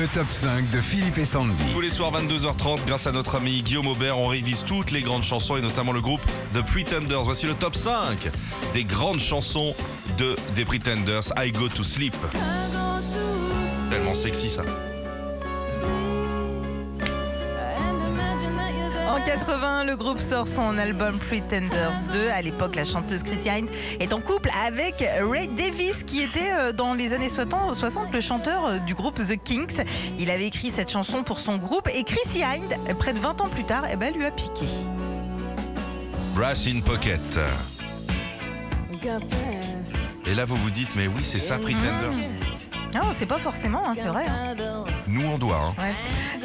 Le top 5 de Philippe et Sandy. Tous les soirs 22h30, grâce à notre ami Guillaume Aubert, on révise toutes les grandes chansons et notamment le groupe The Pretenders. Voici le top 5 des grandes chansons de The Pretenders. I Go to Sleep. Tellement sexy ça. En 80, le groupe sort son album Pretenders 2. À l'époque, la chanteuse Chrissy Hynde est en couple avec Ray Davis, qui était euh, dans les années 60 le chanteur euh, du groupe The Kinks. Il avait écrit cette chanson pour son groupe et Chrissy Hynde, près de 20 ans plus tard, eh ben, lui a piqué. Brass in Pocket. Et là, vous vous dites, mais oui, c'est ça, Pretenders. Non, c'est pas forcément, hein, c'est vrai. hein. Nous, on doit. Hein. Ouais.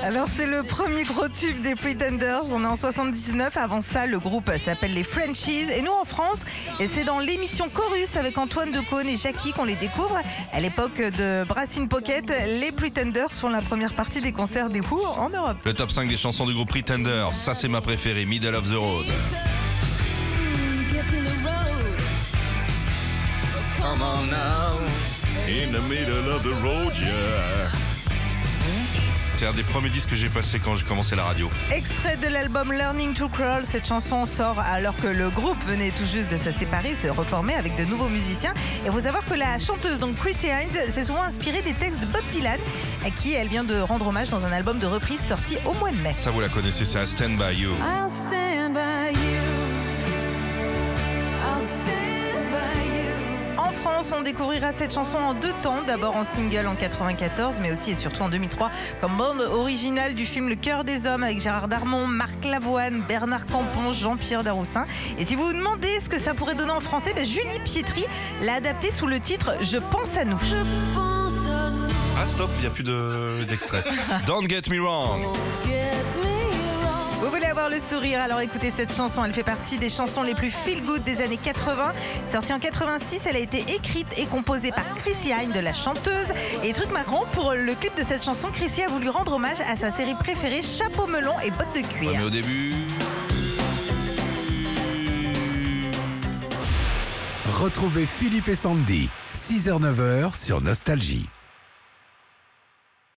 Alors c'est le premier gros tube des Pretenders, on est en 79, avant ça le groupe s'appelle les Frenchies et nous en France, et c'est dans l'émission Chorus avec Antoine Decaune et Jackie qu'on les découvre. À l'époque de Brass in Pocket, les Pretenders font la première partie des concerts des Who en Europe. Le top 5 des chansons du groupe Pretenders. Ça, c'est ma préférée, Middle of the Road. Come on now, in the middle of the road, yeah. C'est un des premiers disques que j'ai passé quand j'ai commencé la radio. Extrait de l'album Learning to Crawl, cette chanson sort alors que le groupe venait tout juste de se séparer, se reformer avec de nouveaux musiciens. Et faut savoir que la chanteuse, donc Chrissy Hynde, s'est souvent inspirée des textes de Bob Dylan, à qui elle vient de rendre hommage dans un album de reprise sorti au mois de mai. Ça, vous la connaissez, c'est Stand By You. On découvrira cette chanson en deux temps. D'abord en single en 94, mais aussi et surtout en 2003 comme bande originale du film Le cœur des hommes avec Gérard Darmon, Marc Lavoine, Bernard Campan, Jean-Pierre Daroussin. Et si vous vous demandez ce que ça pourrait donner en français, ben, Julie Pietri l'a adapté sous le titre Je pense à nous. Je pense à nous. Ah, stop, il n'y a plus de- d'extrait. Don't get me wrong. Le sourire, alors écoutez cette chanson. Elle fait partie des chansons les plus feel-good des années 80. Sortie en 86, elle a été écrite et composée par Chrissy Hynde, de la chanteuse. Et truc marrant, pour le clip de cette chanson, Chrissy a voulu rendre hommage à sa série préférée, Chapeau melon et bottes de Ouais, cuir. mais au début. Retrouvez Philippe et Sandy, 6h-9h sur Nostalgie.